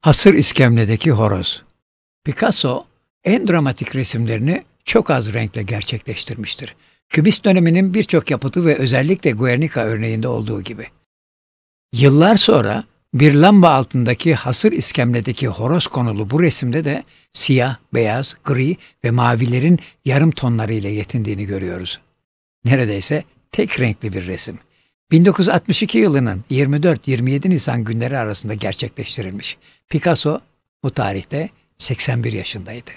Hasır iskemledeki horoz. Picasso en dramatik resimlerini çok az renkle gerçekleştirmiştir. Kübist döneminin birçok yapıtı ve özellikle Guernica örneğinde olduğu gibi. Yıllar sonra bir lamba altındaki hasır iskemledeki horoz konulu bu resimde de siyah, beyaz, gri ve mavilerin yarım tonları ile yetindiğini görüyoruz. Neredeyse tek renkli bir resim. 1962 yılının 24-27 Nisan günleri arasında gerçekleştirilmiş. Picasso bu tarihte 81 yaşındaydı.